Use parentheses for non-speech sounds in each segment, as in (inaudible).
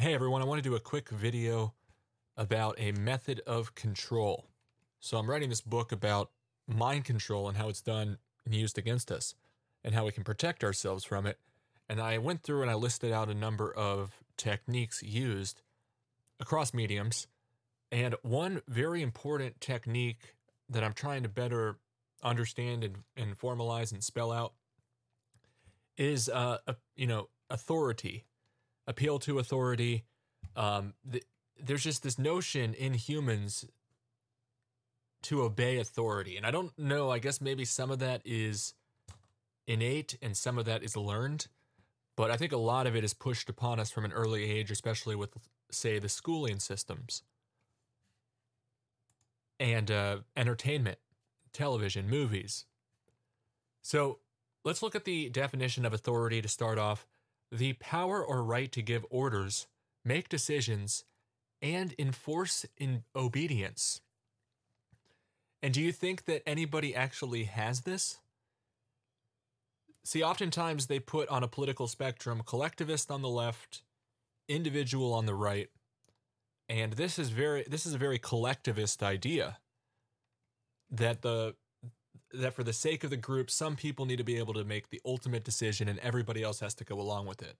Hey everyone, I want to do a quick video about a method of control. So I'm writing this book about mind control and how it's done and used against us and how we can protect ourselves from it. And I went through and I listed out a number of techniques used across mediums. And one very important technique that I'm trying to better understand and, and formalize and spell out is, uh, a, you know, authority appeal to authority. Um, the, there's just this notion in humans to obey authority. And I don't know, I guess maybe some of that is innate and some of that is learned. But I think a lot of it is pushed upon us from an early age, especially with, say, the schooling systems and uh, entertainment, television, movies. So let's look at the definition of authority to start off the power or right to give orders, make decisions, and enforce in obedience. And do you think that anybody actually has this? See, oftentimes they put on a political spectrum collectivist on the left, individual on the right, and this is very this is a very collectivist idea that the that for the sake of the group, some people need to be able to make the ultimate decision and everybody else has to go along with it.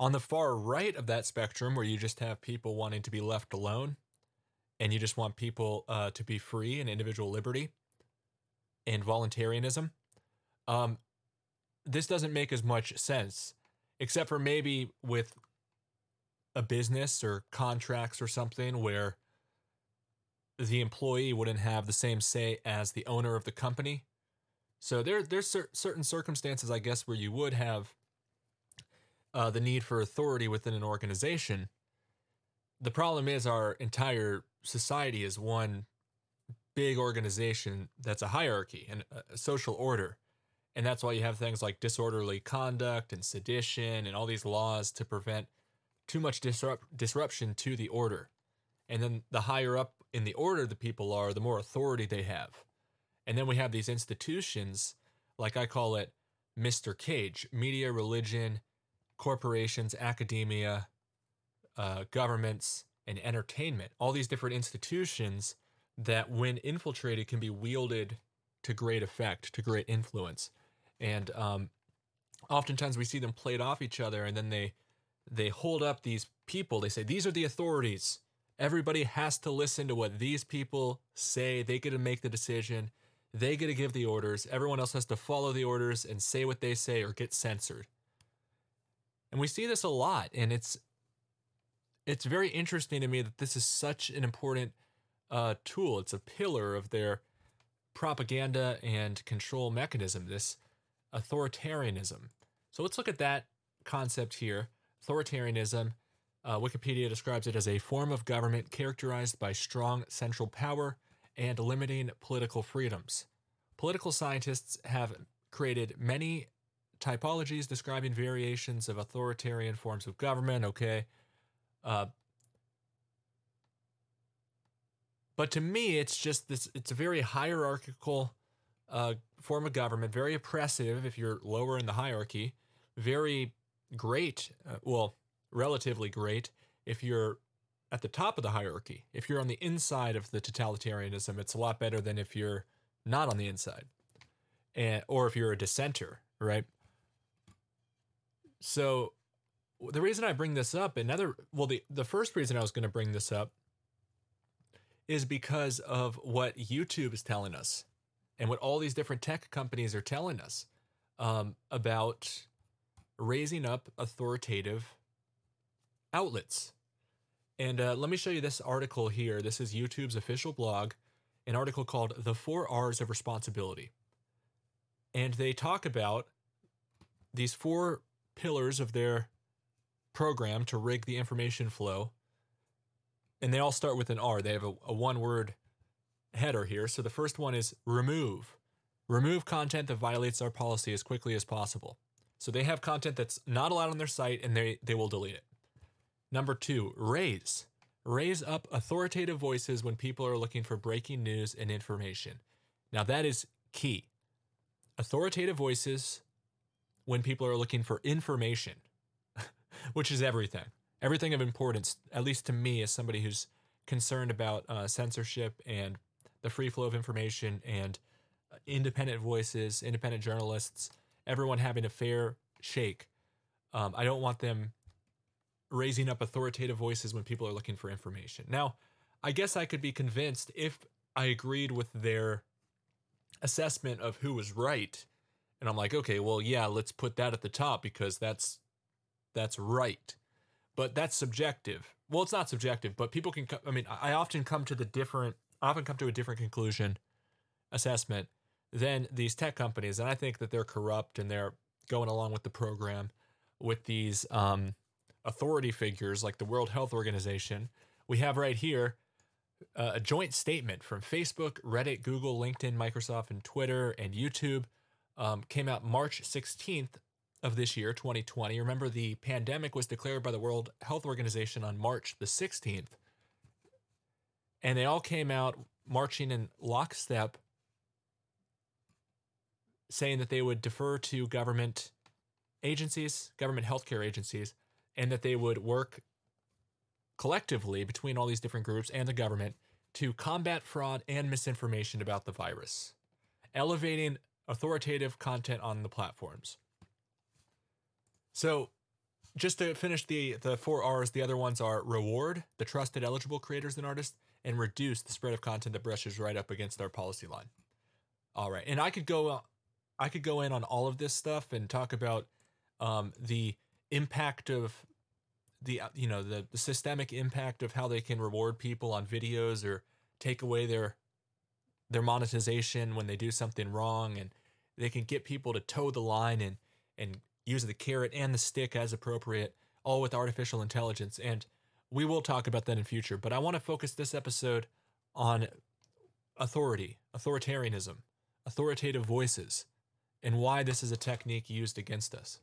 On the far right of that spectrum, where you just have people wanting to be left alone and you just want people uh, to be free and individual liberty and voluntarism, um, this doesn't make as much sense, except for maybe with a business or contracts or something where the employee wouldn't have the same say as the owner of the company. So there, there's cer- certain circumstances, I guess, where you would have uh, the need for authority within an organization. The problem is our entire society is one big organization that's a hierarchy and a social order. And that's why you have things like disorderly conduct and sedition and all these laws to prevent too much disrupt- disruption to the order. And then the higher up in the order the people are, the more authority they have. And then we have these institutions, like I call it Mr. Cage media, religion, corporations, academia, uh, governments, and entertainment. All these different institutions that, when infiltrated, can be wielded to great effect, to great influence. And um, oftentimes we see them played off each other, and then they they hold up these people. They say, These are the authorities. Everybody has to listen to what these people say. They get to make the decision. They get to give the orders. Everyone else has to follow the orders and say what they say or get censored. And we see this a lot and it's it's very interesting to me that this is such an important uh, tool. It's a pillar of their propaganda and control mechanism, this authoritarianism. So let's look at that concept here. Authoritarianism uh, Wikipedia describes it as a form of government characterized by strong central power and limiting political freedoms. Political scientists have created many typologies describing variations of authoritarian forms of government. Okay. Uh, but to me, it's just this, it's a very hierarchical uh, form of government, very oppressive if you're lower in the hierarchy, very great. Uh, well, relatively great if you're at the top of the hierarchy. If you're on the inside of the totalitarianism, it's a lot better than if you're not on the inside, and or if you're a dissenter, right? So the reason I bring this up, another well, the the first reason I was going to bring this up is because of what YouTube is telling us and what all these different tech companies are telling us um, about raising up authoritative outlets. And uh, let me show you this article here. This is YouTube's official blog, an article called The Four R's of Responsibility. And they talk about these four pillars of their program to rig the information flow. And they all start with an R. They have a, a one word header here. So the first one is remove. Remove content that violates our policy as quickly as possible. So they have content that's not allowed on their site and they, they will delete it. Number two, raise. Raise up authoritative voices when people are looking for breaking news and information. Now, that is key. Authoritative voices when people are looking for information, (laughs) which is everything. everything of importance, at least to me, as somebody who's concerned about uh, censorship and the free flow of information and uh, independent voices, independent journalists, everyone having a fair shake. Um, I don't want them raising up authoritative voices when people are looking for information. Now, I guess I could be convinced if I agreed with their assessment of who was right. And I'm like, okay, well, yeah, let's put that at the top because that's that's right. But that's subjective. Well, it's not subjective, but people can I mean, I often come to the different I often come to a different conclusion assessment than these tech companies and I think that they're corrupt and they're going along with the program with these um, authority figures like the World Health Organization. We have right here uh, a joint statement from Facebook, Reddit, Google, LinkedIn, Microsoft, and Twitter and YouTube um, came out March 16th of this year, 2020. Remember, the pandemic was declared by the World Health Organization on March the 16th. And they all came out marching in lockstep, saying that they would defer to government agencies, government healthcare agencies, and that they would work collectively between all these different groups and the government to combat fraud and misinformation about the virus, elevating authoritative content on the platforms. So, just to finish the the four R's, the other ones are reward the trusted eligible creators and artists, and reduce the spread of content that brushes right up against our policy line. All right, and I could go, I could go in on all of this stuff and talk about um, the impact of the uh, you know the, the systemic impact of how they can reward people on videos or take away their their monetization when they do something wrong and they can get people to toe the line and and use the carrot and the stick as appropriate all with artificial intelligence and we will talk about that in future but i want to focus this episode on authority authoritarianism authoritative voices and why this is a technique used against us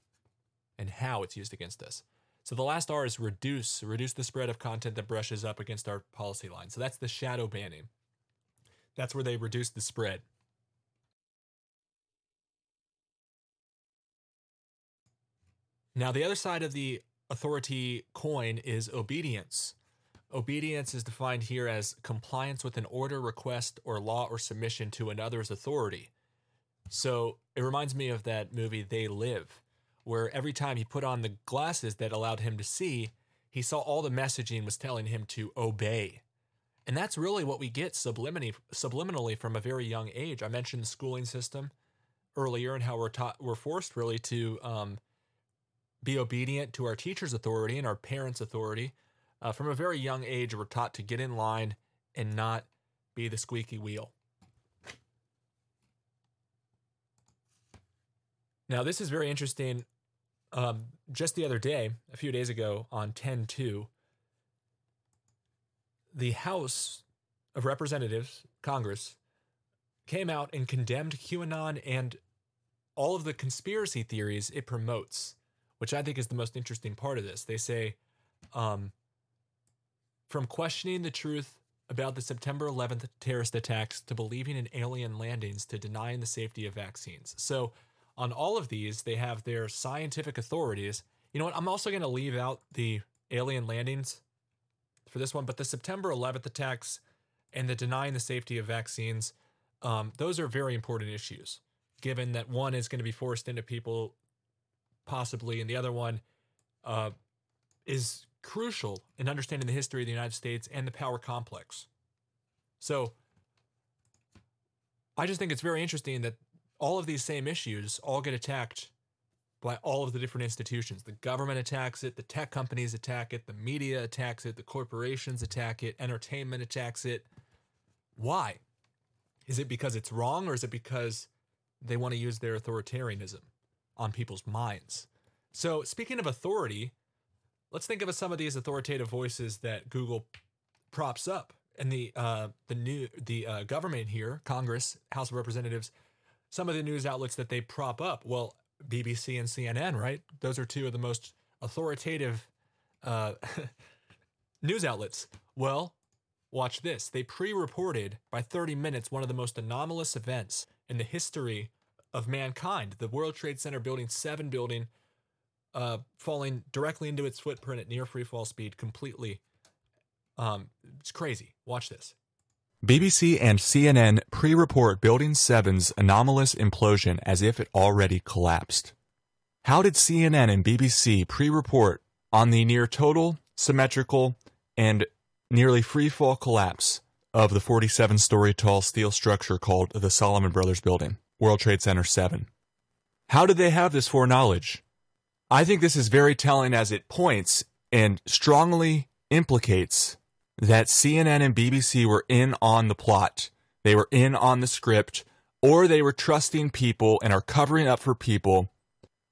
and how it's used against us so the last R is reduce, reduce the spread of content that brushes up against our policy line. So that's the shadow banning. That's where they reduce the spread. Now, the other side of the authority coin is obedience. Obedience is defined here as compliance with an order, request, or law or submission to another's authority. So it reminds me of that movie, They Live where every time he put on the glasses that allowed him to see, he saw all the messaging was telling him to obey. And that's really what we get subliminally, from a very young age. I mentioned the schooling system earlier and how we're taught, we're forced really to um, be obedient to our teacher's authority and our parents' authority. Uh, from a very young age, we're taught to get in line and not be the squeaky wheel. Now, this is very interesting um, just the other day, a few days ago on 10 2, the House of Representatives, Congress, came out and condemned QAnon and all of the conspiracy theories it promotes, which I think is the most interesting part of this. They say, um, from questioning the truth about the September 11th terrorist attacks to believing in alien landings to denying the safety of vaccines. So, on all of these, they have their scientific authorities. You know what? I'm also going to leave out the alien landings for this one, but the September 11th attacks and the denying the safety of vaccines, um, those are very important issues, given that one is going to be forced into people possibly, and the other one uh, is crucial in understanding the history of the United States and the power complex. So I just think it's very interesting that all of these same issues all get attacked by all of the different institutions. The government attacks it, the tech companies attack it, the media attacks it, the corporations attack it, entertainment attacks it. Why? Is it because it's wrong or is it because they want to use their authoritarianism on people's minds? So, speaking of authority, let's think of some of these authoritative voices that Google props up. And the uh, the new the uh, government here, Congress, House of Representatives, some of the news outlets that they prop up. Well, BBC and CNN, right? Those are two of the most authoritative uh, (laughs) news outlets. Well, watch this. They pre reported by 30 minutes one of the most anomalous events in the history of mankind the World Trade Center Building 7 building uh, falling directly into its footprint at near free fall speed completely. Um, it's crazy. Watch this. BBC and CNN pre report Building 7's anomalous implosion as if it already collapsed. How did CNN and BBC pre report on the near total, symmetrical, and nearly free fall collapse of the 47 story tall steel structure called the Salomon Brothers Building, World Trade Center 7? How did they have this foreknowledge? I think this is very telling as it points and strongly implicates that CNN and BBC were in on the plot. They were in on the script, or they were trusting people and are covering up for people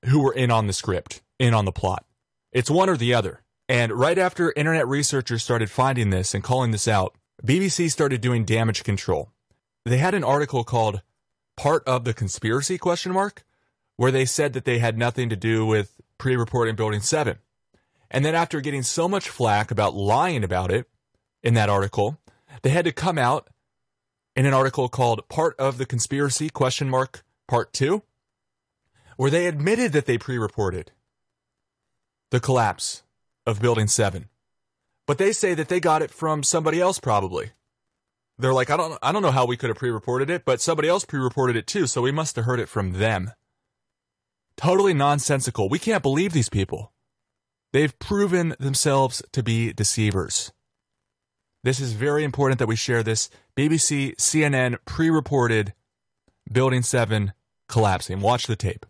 who were in on the script, in on the plot. It's one or the other. And right after internet researchers started finding this and calling this out, BBC started doing damage control. They had an article called Part of the Conspiracy question mark where they said that they had nothing to do with pre-reporting building 7. And then after getting so much flack about lying about it, in that article. They had to come out in an article called Part of the Conspiracy question mark part 2 where they admitted that they pre-reported the collapse of building 7. But they say that they got it from somebody else probably. They're like, I don't I don't know how we could have pre-reported it, but somebody else pre-reported it too, so we must have heard it from them. Totally nonsensical. We can't believe these people. They've proven themselves to be deceivers. This is very important that we share this. BBC, CNN pre reported Building 7 collapsing. Watch the tape.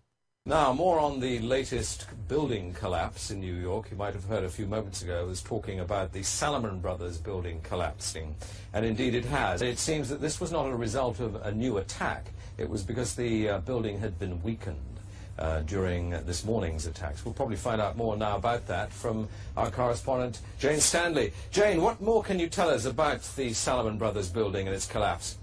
Now, more on the latest building collapse in New York. You might have heard a few moments ago, I was talking about the Salomon Brothers building collapsing. And indeed it has. It seems that this was not a result of a new attack. It was because the uh, building had been weakened uh, during this morning's attacks. We'll probably find out more now about that from our correspondent, Jane Stanley. Jane, what more can you tell us about the Salomon Brothers building and its collapse?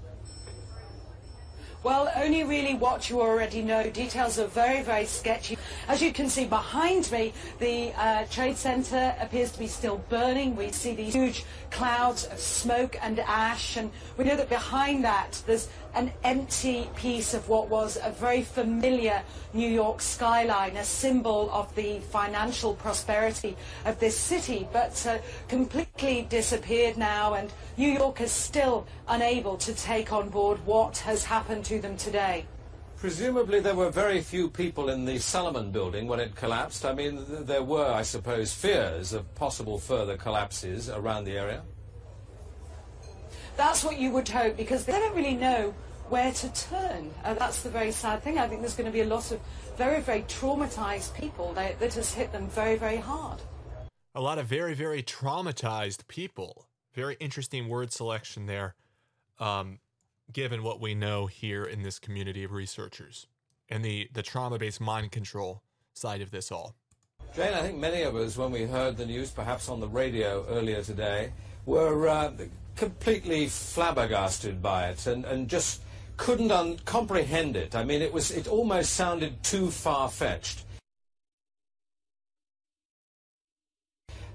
Well, only really what you already know. Details are very, very sketchy. As you can see behind me, the uh, Trade Center appears to be still burning. We see these huge clouds of smoke and ash, and we know that behind that there's an empty piece of what was a very familiar New York skyline, a symbol of the financial prosperity of this city, but uh, completely disappeared now, and New York is still unable to take on board what has happened to them today. Presumably there were very few people in the Salomon building when it collapsed. I mean, th there were, I suppose, fears of possible further collapses around the area. That's what you would hope because they don't really know where to turn. Uh, that's the very sad thing. I think there's going to be a lot of very, very traumatized people that, that has hit them very, very hard. A lot of very, very traumatized people. Very interesting word selection there, um, given what we know here in this community of researchers and the, the trauma based mind control side of this all. Jane, I think many of us, when we heard the news, perhaps on the radio earlier today, were uh, completely flabbergasted by it and, and just couldn't comprehend it. I mean, it was it almost sounded too far-fetched.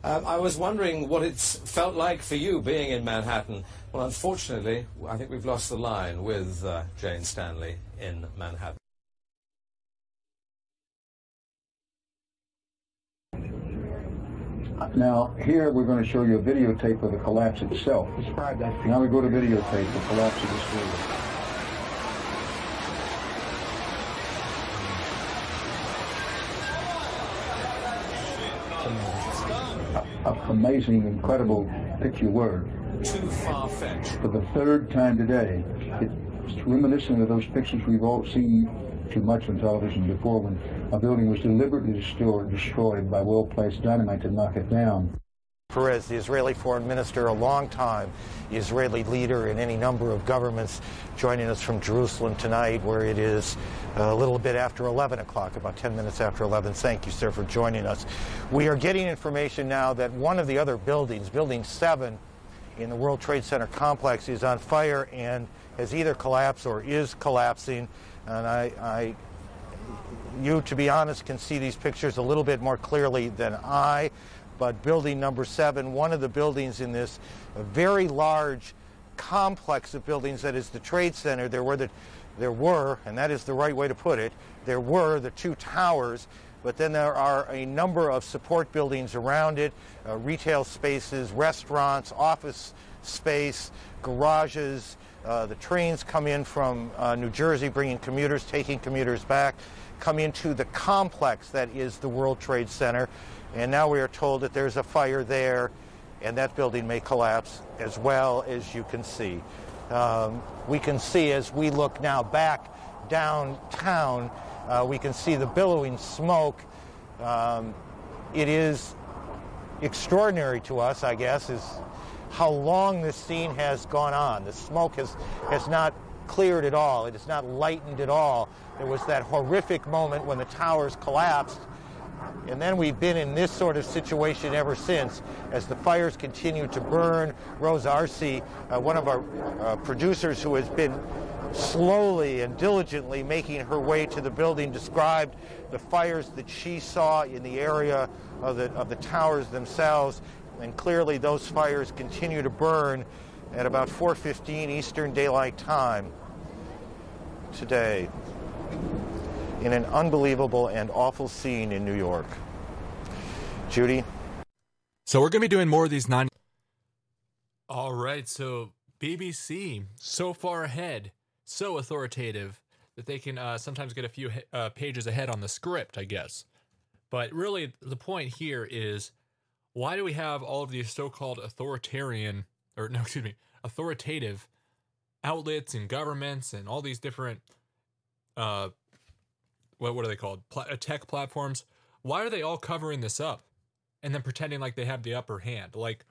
Um, I was wondering what it's felt like for you being in Manhattan. Well, unfortunately, I think we've lost the line with uh, Jane Stanley in Manhattan. Now, here we're going to show you a videotape of the collapse itself. Describe that. Now we go to videotape, the collapse of this building. Amazing, incredible picture word. Too far-fetched. For the third time today, it's reminiscent of those pictures we've all seen too much on television before when a building was deliberately destroyed, destroyed by well-placed dynamite to knock it down. Peres, the Israeli foreign minister, a long-time Israeli leader in any number of governments, joining us from Jerusalem tonight, where it is a little bit after 11 o'clock, about 10 minutes after 11. Thank you, sir, for joining us. We are getting information now that one of the other buildings, Building 7 in the World Trade Center complex, is on fire and has either collapsed or is collapsing. And I, I you, to be honest, can see these pictures a little bit more clearly than I but building number seven, one of the buildings in this very large complex of buildings that is the Trade Center, there were, the, there were, and that is the right way to put it, there were the two towers but then there are a number of support buildings around it, uh, retail spaces, restaurants, office space, garages. Uh, the trains come in from uh, New Jersey bringing commuters, taking commuters back, come into the complex that is the World Trade Center. And now we are told that there's a fire there and that building may collapse as well as you can see. Um, we can see as we look now back downtown, uh, we can see the billowing smoke. Um, it is extraordinary to us, I guess, is how long this scene has gone on. The smoke has, has not cleared at all. It has not lightened at all. There was that horrific moment when the towers collapsed and then we've been in this sort of situation ever since as the fires continue to burn. Rose Arce, uh, one of our uh, producers who has been slowly and diligently making her way to the building, described the fires that she saw in the area of the, of the towers themselves. And clearly those fires continue to burn at about 4.15 Eastern Daylight Time today in an unbelievable and awful scene in New York. Judy? So we're going to be doing more of these nine. All right. So BBC, so far ahead, so authoritative that they can uh, sometimes get a few uh, pages ahead on the script, I guess. But really, the point here is why do we have all of these so called authoritarian, or no, (laughs) excuse me, authoritative outlets and governments and all these different uh, what what are they called? Pla- uh, tech platforms. Why are they all covering this up and then pretending like they have the upper hand? Like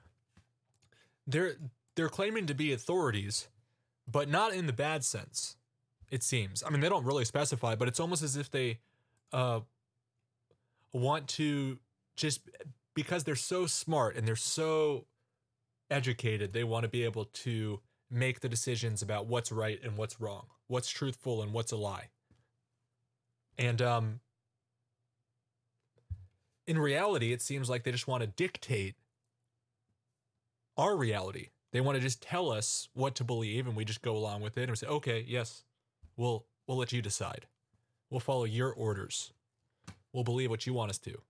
they're they're claiming to be authorities, but not in the bad sense. It seems. I mean, they don't really specify, but it's almost as if they uh, want to just because they're so smart and they're so educated, they want to be able to make the decisions about what's right and what's wrong, what's truthful and what's a lie. And um, in reality, it seems like they just want to dictate our reality. They want to just tell us what to believe, and we just go along with it and we say, "Okay, yes, we'll we'll let you decide. We'll follow your orders. We'll believe what you want us to."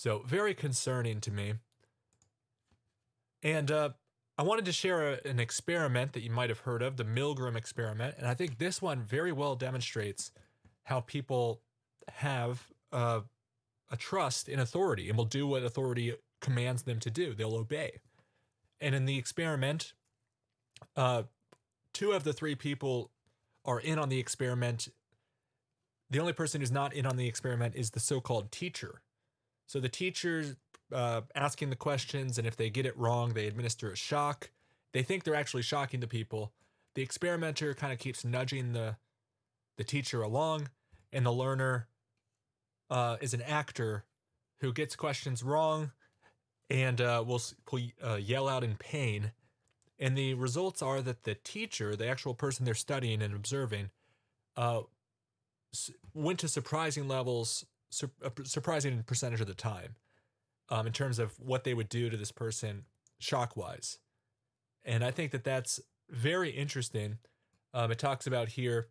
So very concerning to me. And uh, I wanted to share a, an experiment that you might have heard of, the Milgram experiment, and I think this one very well demonstrates how people have uh, a trust in authority and will do what authority commands them to do. They'll obey. And in the experiment, uh, two of the three people are in on the experiment. The only person who's not in on the experiment is the so called teacher. So the teacher's uh, asking the questions, and if they get it wrong, they administer a shock. They think they're actually shocking the people. The experimenter kind of keeps nudging the the teacher along, and the learner uh, is an actor who gets questions wrong and uh, will, will uh, yell out in pain. And the results are that the teacher, the actual person they're studying and observing, uh, went to surprising levels, sur- surprising percentage of the time, um, in terms of what they would do to this person shock wise. And I think that that's very interesting. Um, it talks about here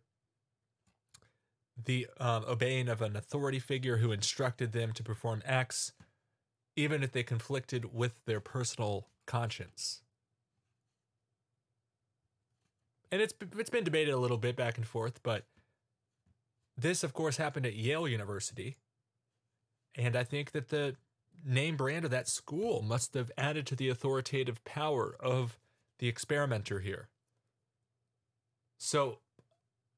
the um, obeying of an authority figure who instructed them to perform acts, even if they conflicted with their personal conscience. And it's it's been debated a little bit back and forth, but this, of course, happened at Yale University, and I think that the name brand of that school must have added to the authoritative power of the experimenter here. So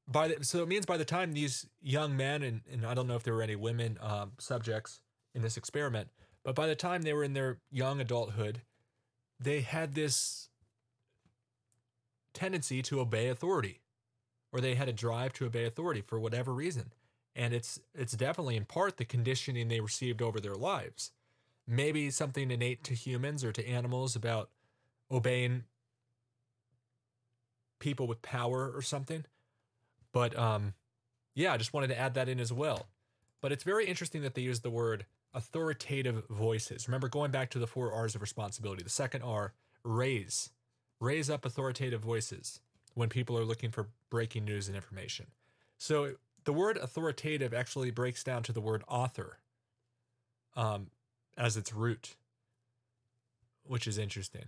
by the, so it means by the time these young men and, and I don't know if there were any women um, subjects in this experiment, but by the time they were in their young adulthood, they had this tendency to obey authority, or they had a drive to obey authority for whatever reason, and it's it's definitely in part the conditioning they received over their lives. Maybe something innate to humans or to animals about obeying people with power or something but um, yeah, I just wanted to add that in as well. But it's very interesting that they use the word authoritative voices. Remember, going back to the four R's of responsibility, the second R, raise. Raise up authoritative voices when people are looking for breaking news and information. So the word authoritative actually breaks down to the word author. um, as its root, which is interesting.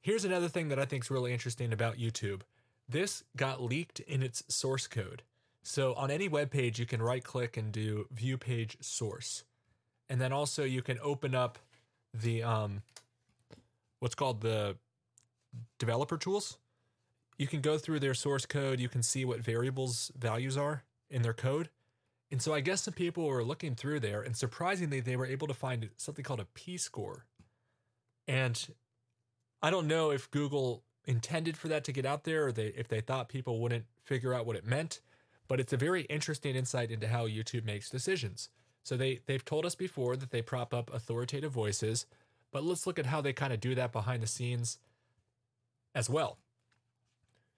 Here's another thing that I think is really interesting about YouTube. This got leaked in its source code. So on any web page, you can right click and do view page source. And then also you can open up the um what's called the developer tools. You can go through their source code, you can see what variables values are in their code. And so I guess some people were looking through there and surprisingly they were able to find something called a P score. And I don't know if Google intended for that to get out there or they if they thought people wouldn't figure out what it meant, but it's a very interesting insight into how YouTube makes decisions. So they they've told us before that they prop up authoritative voices, but let's look at how they kind of do that behind the scenes as well.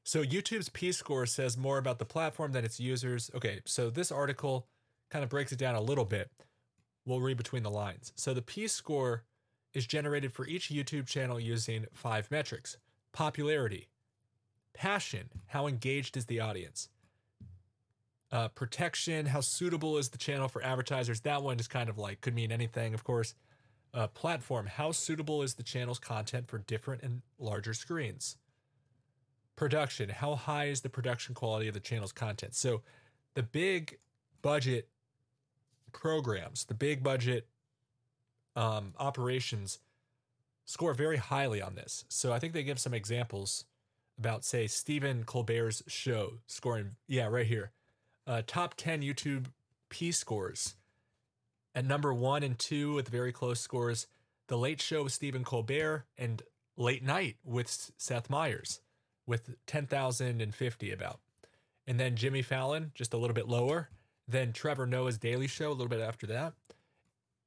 So YouTube's P score says more about the platform than its users. Okay, so this article kind of breaks it down a little bit. We'll read between the lines. So the P score is generated for each YouTube channel using five metrics popularity, passion, how engaged is the audience, uh, protection, how suitable is the channel for advertisers. That one is kind of like could mean anything, of course. Uh, platform, how suitable is the channel's content for different and larger screens? Production, how high is the production quality of the channel's content? So the big budget programs, the big budget um, operations score very highly on this. So I think they give some examples about, say, Stephen Colbert's show scoring, yeah, right here, uh, top 10 YouTube P scores. At number one and two with very close scores, The Late Show with Stephen Colbert and Late Night with Seth Meyers with 10,050 about. And then Jimmy Fallon, just a little bit lower. Then Trevor Noah's Daily Show, a little bit after that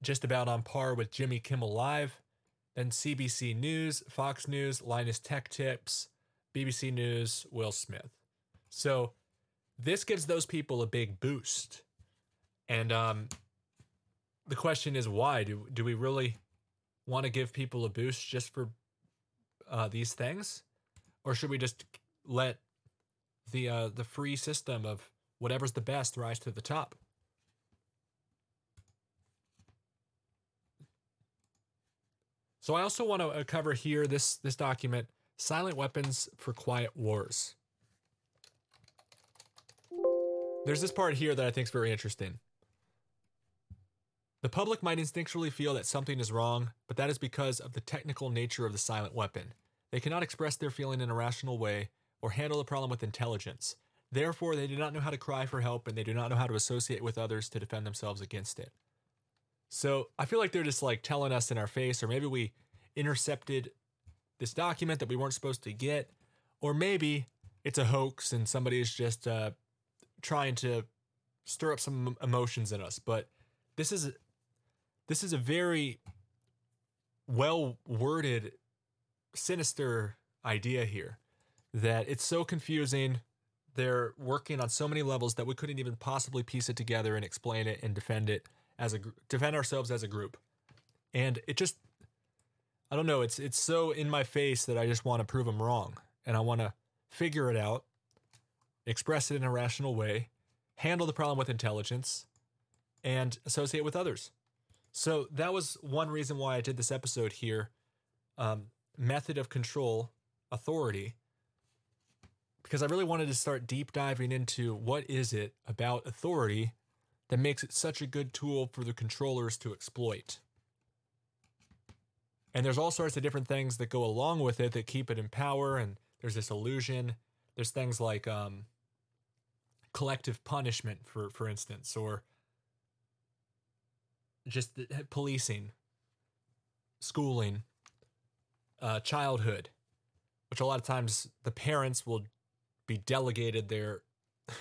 just about on par with Jimmy Kimmel Live. Then CBC News, Fox News, Linus Tech Tips, BBC News, Will Smith. So this gives those people a big boost. And um, the question is why? Do, do we really want to give people a boost just for uh, these things? Or should we just let the uh, the free system of whatever's the best rise to the top? So I also want to uh, cover here this this document, silent weapons for quiet wars. There's this part here that I think is very interesting. The public might instinctually feel that something is wrong, but that is because of the technical nature of the silent weapon. They cannot express their feeling in a rational way or handle the problem with intelligence. Therefore, they do not know how to cry for help and they do not know how to associate with others to defend themselves against it. So I feel like they're just like telling us in our face, or maybe we intercepted this document that we weren't supposed to get, or maybe it's a hoax and somebody is just uh, trying to stir up some emotions in us. But this is this is a very well worded, sinister idea here that it's so confusing. They're working on so many levels that we couldn't even possibly piece it together and explain it and defend it as a defend ourselves as a group. And it just I don't know, it's it's so in my face that I just want to prove them wrong and I want to figure it out, express it in a rational way, handle the problem with intelligence and associate with others. So that was one reason why I did this episode here. Um, method of control, authority, because I really wanted to start deep diving into what is it about authority that makes it such a good tool for the controllers to exploit. And there's all sorts of different things that go along with it that keep it in power. And there's this illusion. There's things like um, collective punishment, for for instance, or just policing, schooling, uh, childhood, which a lot of times the parents will be delegated their (laughs)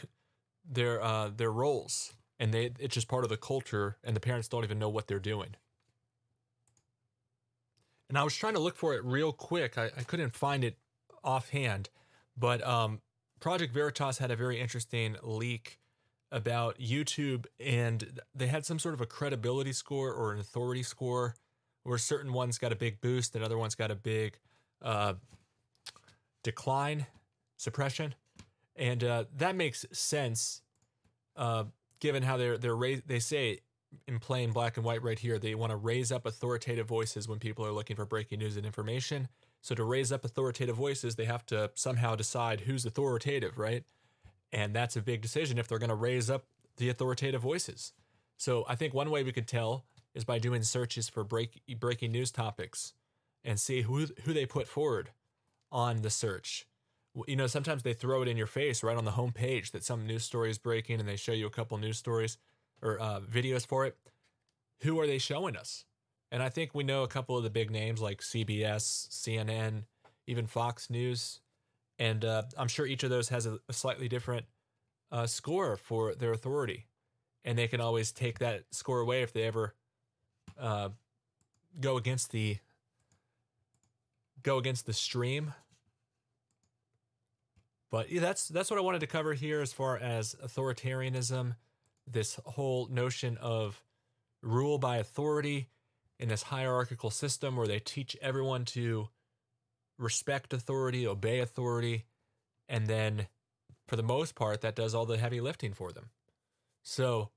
their uh, their roles and they it's just part of the culture and the parents don't even know what they're doing. And i was trying to look for it real quick. I, I couldn't find it offhand but um, project veritas had a very interesting leak about youtube and they had some sort of a credibility score or an authority score where certain ones got a big boost and other ones got a big uh, decline suppression and uh, that makes sense uh, given how they're they're raised, they say in plain black and white right here. They want to raise up authoritative voices when people are looking for breaking news and information. So to raise up authoritative voices, they have to somehow decide who's authoritative, right? And that's a big decision if they're going to raise up the authoritative voices. So I think one way we could tell is by doing searches for break, breaking news topics and see who who they put forward on the search. You know, sometimes they throw it in your face right on the home page that some news story is breaking, and they show you a couple news stories or uh, videos for it. Who are they showing us? And I think we know a couple of the big names like CBS, CNN, even Fox News, and uh, I'm sure each of those has a, a slightly different uh, score for their authority, and they can always take that score away if they ever uh, go against the go against the stream. But yeah, that's that's what I wanted to cover here as far as authoritarianism, this whole notion of rule by authority in this hierarchical system where they teach everyone to respect authority, obey authority, and then for the most part that does all the heavy lifting for them. So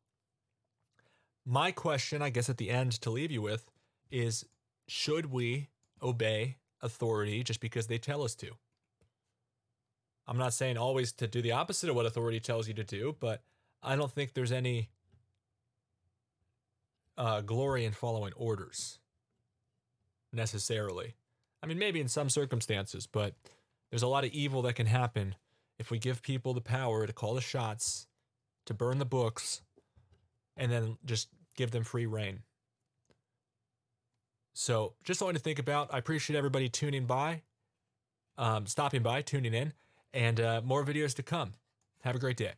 my question, I guess at the end to leave you with is should we obey authority just because they tell us to. I'm not saying always to do the opposite of what authority tells you to do, but I don't think there's any uh, glory in following orders necessarily. I mean, maybe in some circumstances, but there's a lot of evil that can happen if we give people the power to call the shots, to burn the books, and then just give them free reign. So just something to think about. I appreciate everybody tuning by, um, stopping by, tuning in, and uh, more videos to come. Have a great day.